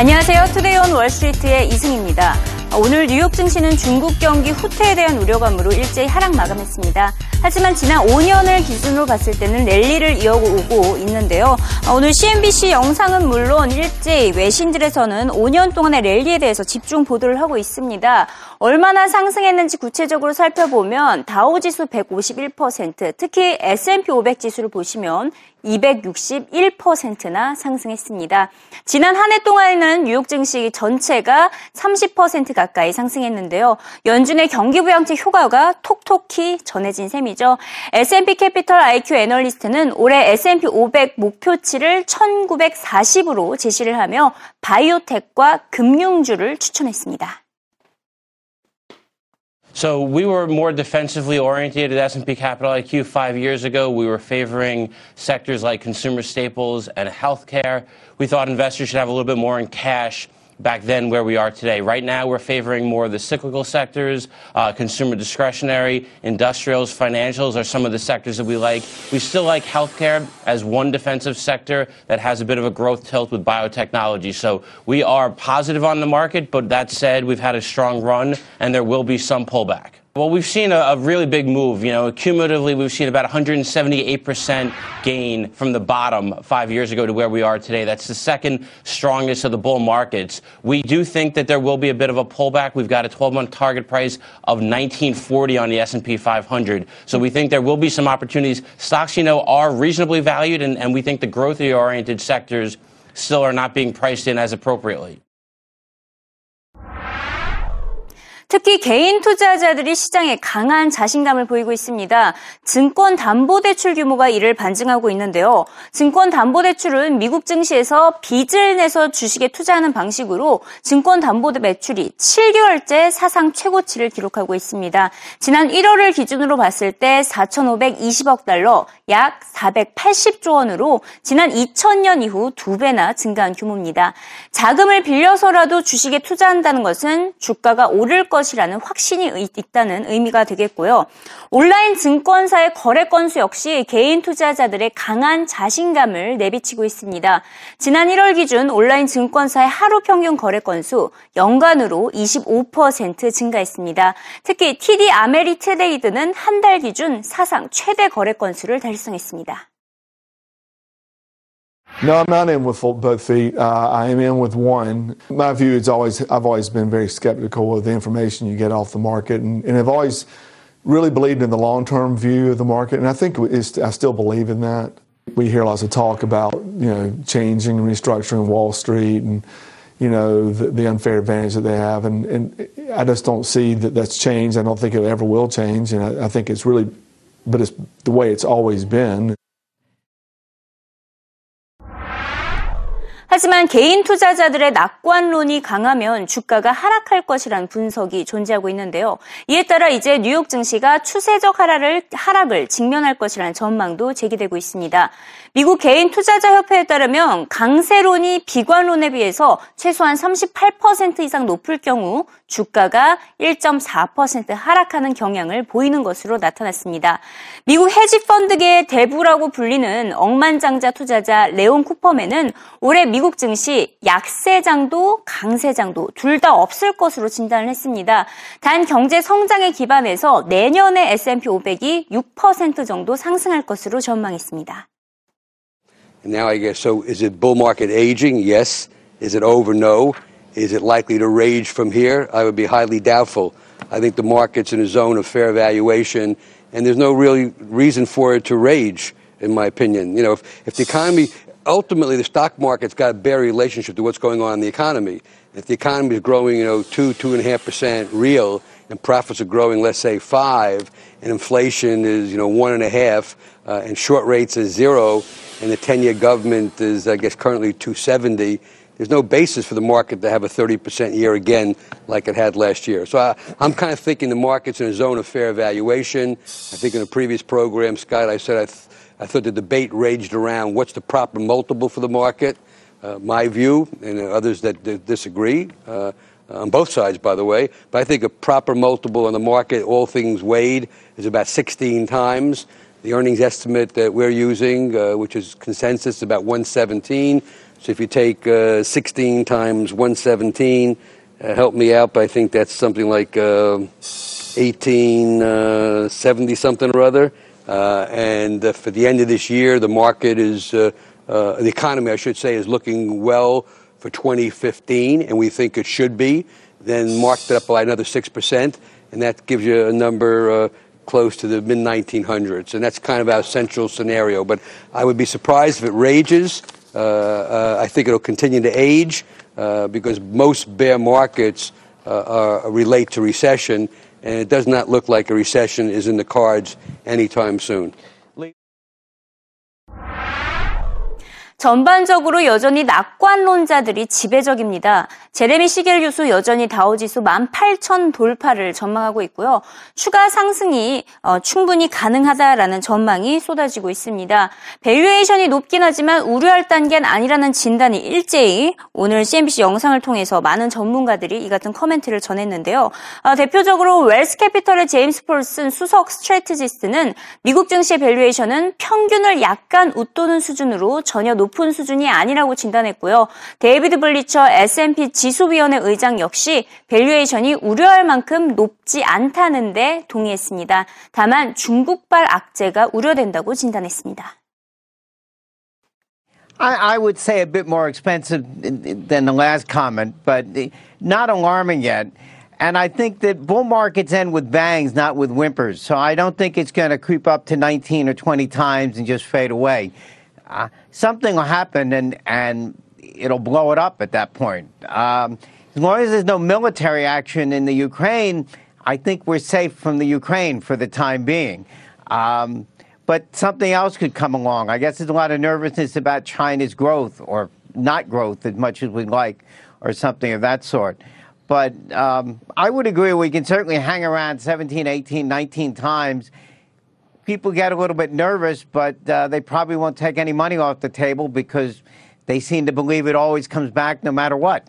안녕하세요. Today on Wall Street의 이승입니다. 오늘 뉴욕 증시는 중국 경기 후퇴에 대한 우려감으로 일제히 하락 마감했습니다. 하지만 지난 5년을 기준으로 봤을 때는 랠리를 이어오고 있는데요. 오늘 CNBC 영상은 물론 일제히 외신들에서는 5년 동안의 랠리에 대해서 집중 보도를 하고 있습니다. 얼마나 상승했는지 구체적으로 살펴보면 다우지수 151%, 특히 S&P 500 지수를 보시면 261%나 상승했습니다. 지난 한 해 동안에는 뉴욕 증시 전체가 30% 가까이 상승했는데요. 연준의 경기부양책 효과가 톡톡히 전해진 셈 이죠. S&P 캐피털 IQ 애널리스트는 올해 S&P 500 목표치를 1940으로 제시를 하며 바이오텍과 금융주를 추천했습니다. So we were more defensively oriented at S&P Capital IQ five years ago. We were favoring sectors like consumer staples and healthcare. We thought investors should have a little bit more in cash back then where we are today. Right now, we're favoring more of the cyclical sectors, uh, consumer discretionary, industrials, financials are some of the sectors that we like. We still like healthcare as one defensive sector that has a bit of a growth tilt with biotechnology. So we are positive on the market, but that said, we've had a strong run and there will be some pullback. Well, we've seen a, a, really big move. You know, cumulatively, we've seen about 178% gain from the bottom five years ago to where we are today. That's the second strongest of the bull markets. We do think that there will be a bit of a pullback. We've got a 12-month target price of 1940 on the S&P 500. So we think there will be some opportunities. Stocks, you know, are reasonably valued, and, and we think the growth-oriented sectors still are not being priced in as appropriately. 특히 개인 투자자들이 시장에 강한 자신감을 보이고 있습니다. 증권 담보 대출 규모가 이를 반증하고 있는데요. 증권 담보 대출은 미국 증시에서 빚을 내서 주식에 투자하는 방식으로 증권 담보 매출이 7개월째 사상 최고치를 기록하고 있습니다. 지난 1월을 기준으로 봤을 때 4,520억 달러, 약 480조 원으로 지난 2000년 이후 두 배나 증가한 규모입니다. 자금을 빌려서라도 주식에 투자한다는 것은 주가가 오를 것 것이라는 확신이 있다는 의미가 되겠고요. 온라인 증권사의 거래 건수 역시 개인 투자자들의 강한 자신감을 내비치고 있습니다. 지난 1월 기준 온라인 증권사의 하루 평균 거래 건수 연간으로 25% 증가했습니다. 특히 TD 아메리트레이드는 한 달 기준 사상 최대 거래 건수를 달성했습니다. No, I'm not in with both feet. Uh, I am in with one. My view is always, I've always been very skeptical of the information you get off the market, and, and I've always really believed in the long-term view of the market, and I think I still believe in that. We hear lots of talk about, you know, changing and restructuring Wall Street and, you know, the, the unfair advantage that they have, and, and I just don't see that that's changed. I don't think it ever will change, and I, I think it's really, but it's the way it's always been. 하지만 개인 투자자들의 낙관론이 강하면 주가가 하락할 것이라는 분석이 존재하고 있는데요. 이에 따라 이제 뉴욕 증시가 추세적 하락을, 하락을 직면할 것이라는 전망도 제기되고 있습니다. 미국 개인 투자자 협회에 따르면 강세론이 비관론에 비해서 최소한 38% 이상 높을 경우 주가가 1.4% 하락하는 경향을 보이는 것으로 나타났습니다. 미국 헤지펀드계의 대부라고 불리는 억만장자 투자자 레온 쿠퍼맨은 올해 미국 증시 약세장도 강세장도 둘 다 없을 것으로 진단을 했습니다. 단 경제 성장에 기반해서 내년에 S&P 500이 6% 정도 상승할 것으로 전망했습니다. Now I guess so is it bull market aging? Yes. Is it over? No. Is it likely to rage from here? I would be highly doubtful. I think the market's in a zone of fair valuation, and there's no real reason for it to rage, in my opinion. You know, if, if the economy, ultimately, the stock market's got a bare relationship to what's going on in the economy. If the economy is growing, you know, two, two and a half percent real, and profits are growing, let's say five, and inflation is, you know, one and a half, uh, and short rates is zero, and the 10-year government is, I guess, currently 270 there's no basis for the market to have a 30% year again like it had last year. So I, am kind of thinking the market's in a zone of fair valuation. I think in a previous program, Scott, I said I, th- I thought the debate raged around what's the proper multiple for the market. Uh, my view, and others that, disagree, uh, on both sides, by the way. But I think a proper multiple on the market, all things weighed, is about 16 times. The earnings estimate that we're using, uh, which is consensus, about 117. So if you take uh, 16 times 117, uh, help me out, but I think that's something like 1870 something or other. And for the end of this year, the market is, the economy, I should say, is looking well for 2015, and we think it should be. Then marked it up by another 6%, and that gives you a number close to the mid 1900s. And that's kind of our central scenario. But I would be surprised if it rages. Uh, uh, I think it'll continue to age uh, because most bear markets uh, relate to recession, and it does not look like a recession is in the cards anytime soon. 전반적으로 여전히 낙관론자들이 지배적입니다. 제레미 시겔 교수 여전히 다우지수 18,000 돌파를 전망하고 있고요. 추가 상승이 어, 충분히 가능하다라는 전망이 쏟아지고 있습니다. valuation이 높긴 하지만 우려할 단계는 아니라는 진단이 일제히 오늘 CNBC 영상을 통해서 많은 전문가들이 이 같은 코멘트를 전했는데요. 어, 대표적으로 웰스 캐피털의 제임스 폴슨 수석 strategist는 미국 증시의 valuation은 평균을 약간 웃도는 수준으로 전혀 높은 수준이 아니라고 진단했고요. 데이비드 블리처 S&P 지수위원회 의장 역시 valuation이 우려할 만큼 높지 않다는데 동의했습니다. 다만 중국발 악재가 우려된다고 진단했습니다. I, would say a bit more expensive than the last comment, but not alarming yet. And I think that bull markets end with bangs, not with whimpers. So I don't think it's going to creep up to 19 or 20 times and just fade away. Uh, something will happen, and and it'll blow it up at that point. Um, as long as there's no military action in the Ukraine, I think we're safe from the Ukraine for the time being. Um, but something else could come along. I guess there's a lot of nervousness about China's growth or not growth as much as we'd like, or something of that sort. But um, I would agree we can certainly hang around 17, 18, 19 times. People get a little bit nervous, but uh, they probably won't take any money off the table because they seem to believe it always comes back no matter what.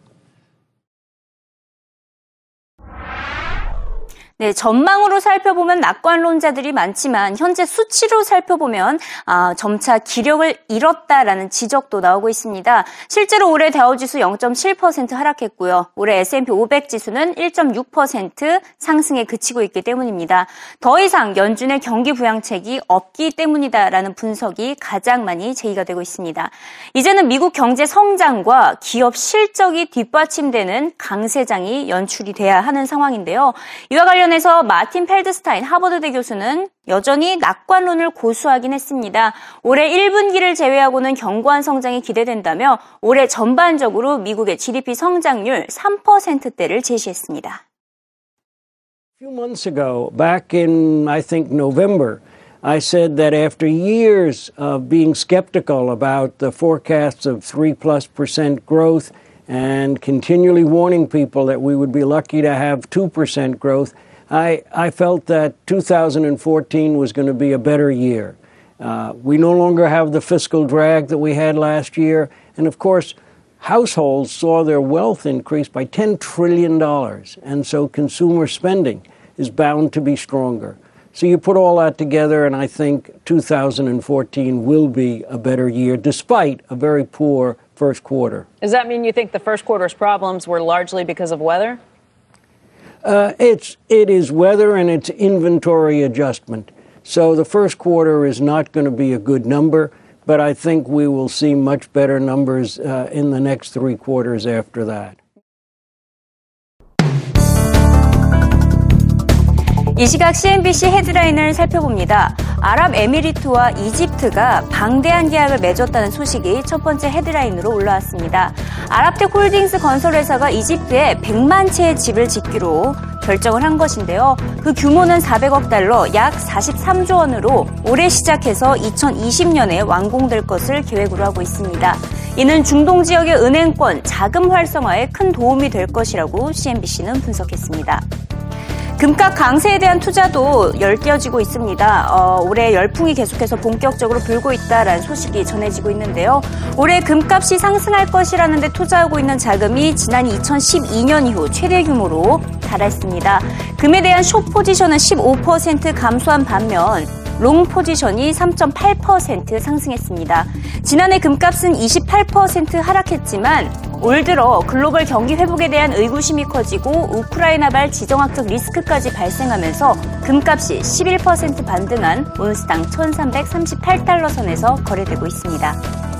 네, 전망으로 살펴보면 낙관론자들이 많지만 현재 수치로 살펴보면 아, 점차 기력을 잃었다라는 지적도 나오고 있습니다. 실제로 올해 다우지수 0.7% 하락했고요. 올해 S&P 500 지수는 1.6% 상승에 그치고 있기 때문입니다. 더 이상 연준의 경기 부양책이 없기 때문이다라는 분석이 가장 많이 제기가 되고 있습니다. 이제는 미국 경제 성장과 기업 실적이 뒷받침되는 강세장이 연출이 돼야 하는 상황인데요. 이와 관련 관련해서 마틴 펠드스타인 하버드대 교수는 여전히 낙관론을 고수하긴 했습니다. 올해 1분기를 제외하고는 견고한 성장이 기대된다며 올해 전반적으로 미국의 GDP 성장률 3%대를 제시했습니다. A few months ago, back in I think November, I said that after years of being skeptical about the forecasts of 3 plus percent growth and continually warning people that we would be lucky to have 2% growth, I, I felt that 2014 was going to be a better year. Uh, we no longer have the fiscal drag that we had last year. And of course, households saw their wealth increase by $10 trillion. And so consumer spending is bound to be stronger. So you put all that together, and I think 2014 will be a better year, despite a very poor first quarter. Does that mean you think the first quarter's problems were largely because of weather? Uh, it's it is weather and it's inventory adjustment. So the first quarter is not going to be a good number, but I think we will see much better numbers uh, in the next three quarters after that. 이 시각 CNBC 헤드라인을 살펴봅니다. 아랍에미리트와 이집트가 방대한 계약을 맺었다는 소식이 첫 번째 헤드라인으로 올라왔습니다. 아랍텍 홀딩스 건설회사가 이집트에 100만 채의 집을 짓기로 결정을 한 것인데요. 그 규모는 400억 달러, 약 43조 원으로 올해 시작해서 2020년에 완공될 것을 계획으로 하고 있습니다. 이는 중동 지역의 은행권 자금 활성화에 큰 도움이 될 것이라고 CNBC는 분석했습니다. 금값 강세에 대한 투자도 열띄어지고 있습니다. 어, 올해 열풍이 계속해서 본격적으로 불고 있다라는 소식이 전해지고 있는데요. 올해 금값이 상승할 것이라는데 투자하고 있는 자금이 지난 2012년 이후 최대 규모로 달했습니다. 금에 대한 short position은 15% 감소한 반면 long position이 3.8% 상승했습니다. 지난해 금값은 28% 하락했지만 올 들어 글로벌 경기 회복에 대한 의구심이 커지고 우크라이나발 지정학적 리스크까지 발생하면서 금값이 11% 반등한 온스당 1338달러 선에서 거래되고 있습니다.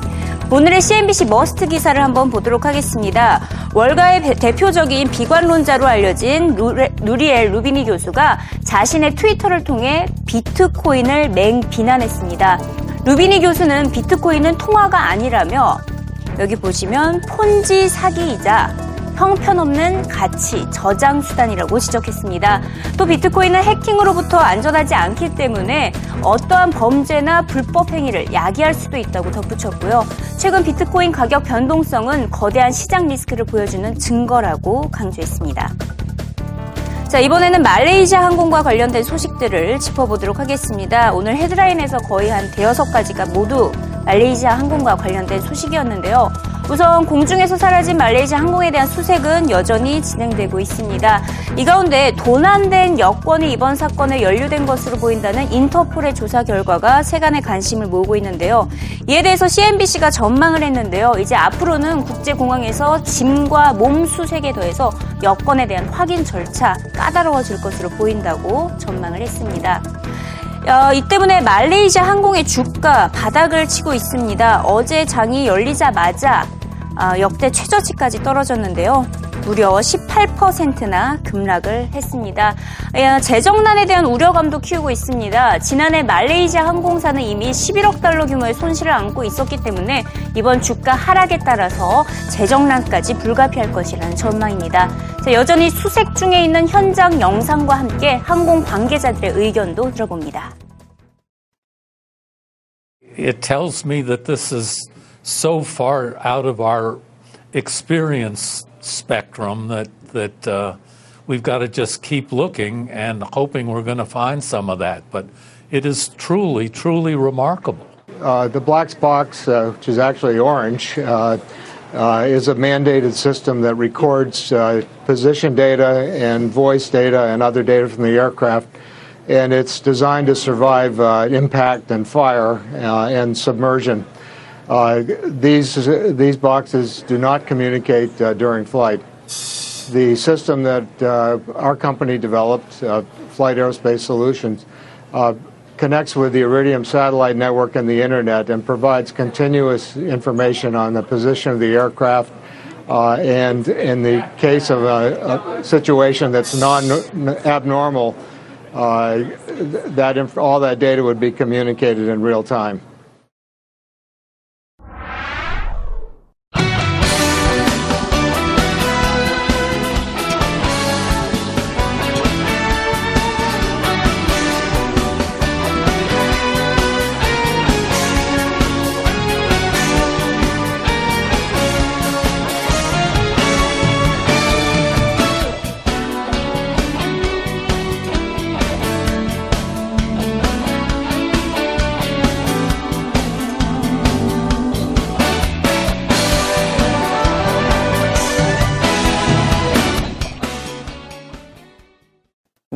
오늘의 CNBC must 기사를 한번 보도록 하겠습니다. 월가의 대표적인 비관론자로 알려진 누리엘 루비니 교수가 자신의 트위터를 통해 비트코인을 맹 비난했습니다. 루비니 교수는 비트코인은 통화가 아니라며 여기 보시면 폰지 사기이자 형편없는 가치 저장 수단이라고 지적했습니다. 또 비트코인은 해킹으로부터 안전하지 않기 때문에 어떠한 범죄나 불법 행위를 야기할 수도 있다고 덧붙였고요. 최근 비트코인 가격 변동성은 거대한 시장 리스크를 보여주는 증거라고 강조했습니다. 자, 이번에는 말레이시아 항공과 관련된 소식들을 짚어보도록 하겠습니다. 오늘 헤드라인에서 거의 한 대여섯 가지가 모두 말레이시아 항공과 관련된 소식이었는데요. 우선 공중에서 사라진 말레이시아 항공에 대한 수색은 여전히 진행되고 있습니다. 이 가운데 도난된 여권이 이번 사건에 연루된 것으로 보인다는 인터폴의 조사 결과가 세간의 관심을 모으고 있는데요. 이에 대해서 CNBC가 전망을 했는데요. 이제 앞으로는 국제공항에서 짐과 몸 수색에 더해서 여권에 대한 확인 절차 까다로워질 것으로 보인다고 전망을 했습니다. 어, 이 때문에 말레이시아 항공의 주가 바닥을 치고 있습니다. 어제 장이 열리자마자 어, 역대 최저치까지 떨어졌는데요. 무려 18%나 급락을 했습니다. 예, 재정난에 대한 우려감도 키우고 있습니다. 지난해 말레이시아 항공사는 이미 11억 달러 규모의 손실을 안고 있었기 때문에 이번 주가 하락에 따라서 재정난까지 불가피할 것이라는 전망입니다. 자, 여전히 수색 중에 있는 현장 영상과 함께 항공 관계자들의 의견도 들어봅니다. It tells me that this is so far out of our experience spectrum that that uh, we've got to just keep looking and hoping we're going to find some of that. But it is truly, truly remarkable. Uh, the black box, uh, which is actually orange, uh, uh, is a mandated system that records uh, position data and voice data and other data from the aircraft. And it's designed to survive impact and fire and submersion. Uh, these, these boxes do not communicate uh, during flight. The system that uh, our company developed, uh, Flight Aerospace Solutions, uh, connects with the Iridium satellite network and the internet and provides continuous information on the position of the aircraft. Uh, and in the case of a, a situation that's non abnormal, that all that data would be communicated in real time.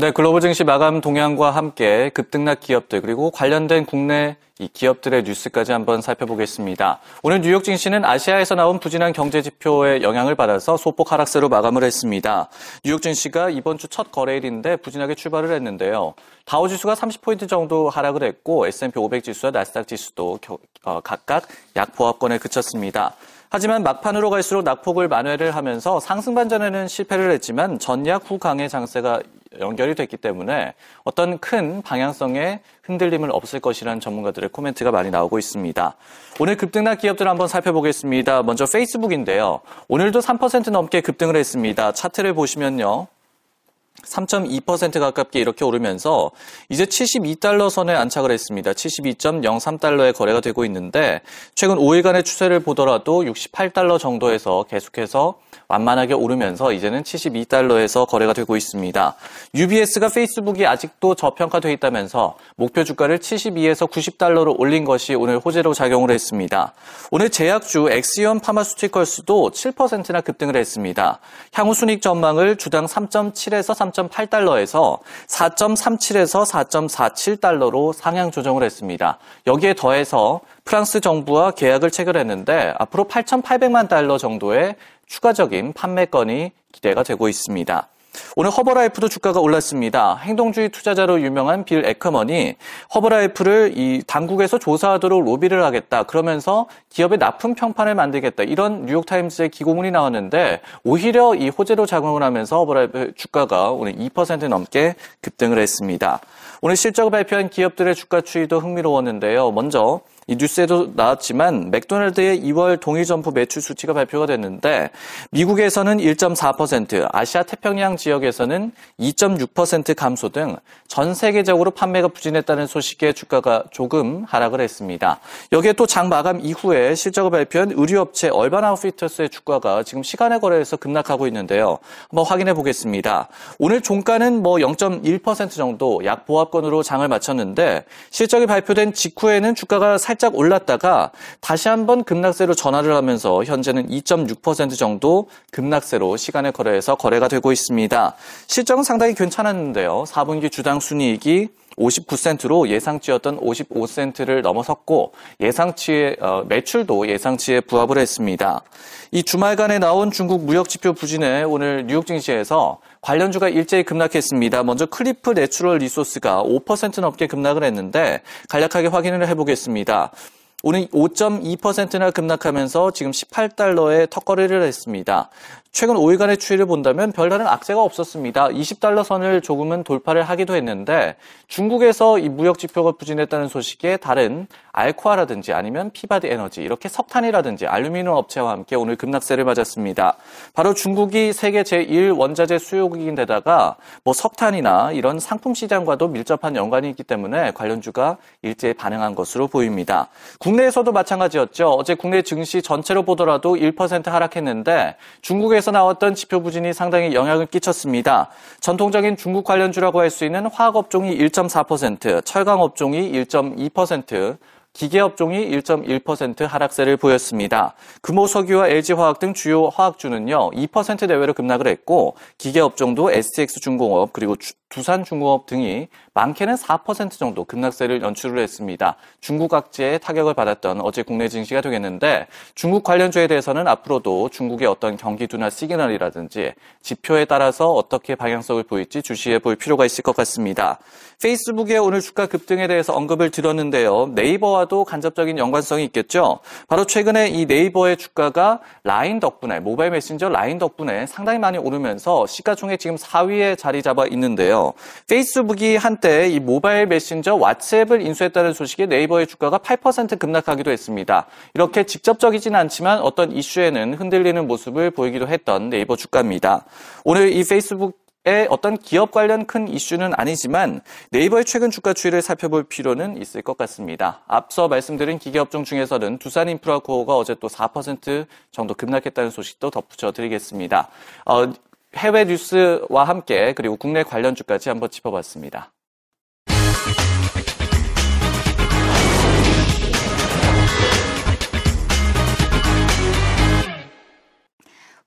네, 글로벌 증시 마감 동향과 함께 급등락 기업들 그리고 관련된 국내 기업들의 뉴스까지 한번 살펴보겠습니다. 오늘 뉴욕 증시는 아시아에서 나온 부진한 경제 지표의 영향을 받아서 소폭 하락세로 마감을 했습니다. 뉴욕 증시가 이번 주 첫 거래일인데 부진하게 출발을 했는데요. 다우 지수가 30포인트 정도 하락을 했고 S&P 500 지수와 나스닥 지수도 어, 각각 약 보합권에 그쳤습니다. 하지만 막판으로 갈수록 낙폭을 만회를 하면서 상승 반전에는 실패를 했지만 전약 후 강의 장세가 연결이 됐기 때문에 어떤 큰 방향성의 흔들림은 없을 것이라는 전문가들의 코멘트가 많이 나오고 있습니다. 오늘 급등락 기업들 한번 살펴보겠습니다. 먼저 페이스북인데요. 오늘도 3% 넘게 급등을 했습니다. 차트를 보시면요. 3.2% 가깝게 이렇게 오르면서 이제 72달러 선에 안착을 했습니다. 72.03달러에 거래가 되고 있는데 최근 5일간의 추세를 보더라도 68달러 정도에서 계속해서 완만하게 오르면서 이제는 72달러에서 거래가 되고 있습니다. UBS가 페이스북이 아직도 저평가되어 있다면서 목표 주가를 72에서 90달러로 올린 것이 오늘 호재로 작용을 했습니다. 오늘 제약주 엑시온 파마수티컬스도 7%나 급등을 했습니다. 향후 순익 전망을 주당 3.7에서 3.8달러에서 4.37에서 4.47달러로 상향 조정을 했습니다. 여기에 더해서 프랑스 정부와 계약을 체결했는데 앞으로 8,800만 달러 정도의 추가적인 판매건이 기대가 되고 있습니다. 오늘 허버라이프도 주가가 올랐습니다. 행동주의 투자자로 유명한 빌 에커먼이 허버라이프를 이 당국에서 조사하도록 로비를 하겠다. 그러면서 기업의 나쁜 평판을 만들겠다. 이런 뉴욕타임스의 기고문이 나왔는데 오히려 이 호재로 작용을 하면서 허버라이프 주가가 오늘 2% 넘게 급등을 했습니다. 오늘 실적을 발표한 기업들의 주가 추이도 흥미로웠는데요. 먼저 이 뉴스에도 나왔지만 맥도날드의 2월 동일 점포 매출 수치가 발표가 됐는데 미국에서는 1.4%, 아시아 태평양 지역에서는 2.6% 감소 등 전 세계적으로 판매가 부진했다는 소식에 주가가 조금 하락을 했습니다. 여기에 또 장 마감 이후에 실적을 발표한 의류업체 얼반 아웃피터스의 주가가 지금 시간의 거래에서 급락하고 있는데요. 한번 확인해 보겠습니다. 오늘 종가는 뭐 0.1% 정도 약 보합권으로 장을 마쳤는데 실적이 발표된 직후에는 주가가 살 살짝 올랐다가 다시 한번 급락세로 전환을 하면서 현재는 2.6% 정도 급락세로 시간외 거래에서 거래가 되고 있습니다. 실적은 상당히 괜찮았는데요. 4분기 주당 순이익이 59센트로 예상치였던 55센트를 넘어섰고 예상치의 어, 매출도 예상치에 부합을 했습니다. 이 주말간에 나온 중국 무역 지표 부진에 오늘 뉴욕 증시에서 관련주가 일제히 급락했습니다. 먼저 클리프 내추럴 리소스가 5% 넘게 급락을 했는데 간략하게 확인을 해보겠습니다. 오늘 5.2%나 급락하면서 지금 18달러에 턱걸이를 했습니다. 최근 5일간의 추이를 본다면 별다른 악재가 없었습니다. 20달러 선을 조금은 돌파를 하기도 했는데 중국에서 이 무역 지표가 부진했다는 소식에 다른 알코아라든지 아니면 피바디 에너지 이렇게 석탄이라든지 알루미늄 업체와 함께 오늘 급락세를 맞았습니다. 바로 중국이 세계 제1 원자재 수요국인 데다가 뭐 석탄이나 이런 상품 시장과도 밀접한 연관이 있기 때문에 관련주가 일제히 반응한 것으로 보입니다. 국내에서도 마찬가지였죠. 어제 국내 증시 전체로 보더라도 1% 하락했는데 중국에서 에서 나왔던 지표 부진이 상당히 영향을 끼쳤습니다. 전통적인 중국 관련주라고 할 수 있는 화학업종이 1.4%, 철강업종이 1.2%, 기계업종이 1.1% 하락세를 보였습니다. 금호석유와 LG화학 등 주요 화학주는요, 2% 내외로 급락을 했고, 기계업종도 STX중공업 그리고 두산중공업 등이 많게는 4% 정도 급락세를 연출을 했습니다. 중국 각지에 타격을 받았던 어제 국내 증시가 되겠는데 중국 관련주에 대해서는 앞으로도 중국의 어떤 경기 둔화 시그널이라든지 지표에 따라서 어떻게 방향성을 보일지 주시해 볼 필요가 있을 것 같습니다. 페이스북의 오늘 주가 급등에 대해서 언급을 드렸는데요. 네이버와도 간접적인 연관성이 있겠죠. 바로 최근에 이 네이버의 주가가 라인 덕분에 모바일 메신저 라인 덕분에 상당히 많이 오르면서 시가총액 지금 4위에 자리 잡아 있는데요. 페이스북이 한때 이 모바일 메신저 왓츠앱을 인수했다는 소식에 네이버의 주가가 8% 급락하기도 했습니다. 이렇게 직접적이진 않지만 어떤 이슈에는 흔들리는 모습을 보이기도 했던 네이버 주가입니다. 오늘 이 페이스북 의 어떤 기업 관련 큰 이슈는 아니지만 네이버의 최근 주가 추이를 살펴볼 필요는 있을 것 같습니다. 앞서 말씀드린 기계업종 중에서는 두산인프라코어가 어제 또 4% 정도 급락했다는 소식도 덧붙여 드리겠습니다. 어, 해외 뉴스와 함께 그리고 국내 관련주까지 한번 짚어봤습니다.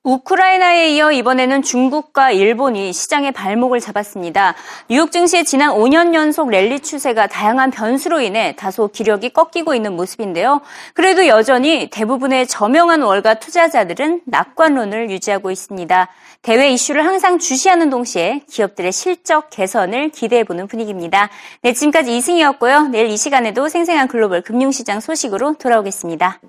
우크라이나에 이어 이번에는 중국과 일본이 시장의 발목을 잡았습니다. 뉴욕 증시의 지난 5년 연속 랠리 추세가 다양한 변수로 인해 다소 기력이 꺾이고 있는 모습인데요. 그래도 여전히 대부분의 저명한 월가 투자자들은 낙관론을 유지하고 있습니다. 대외 이슈를 항상 주시하는 동시에 기업들의 실적 개선을 기대해보는 분위기입니다. 네, 지금까지 이승이었고요. 내일 이 시간에도 생생한 글로벌 금융시장 소식으로 돌아오겠습니다.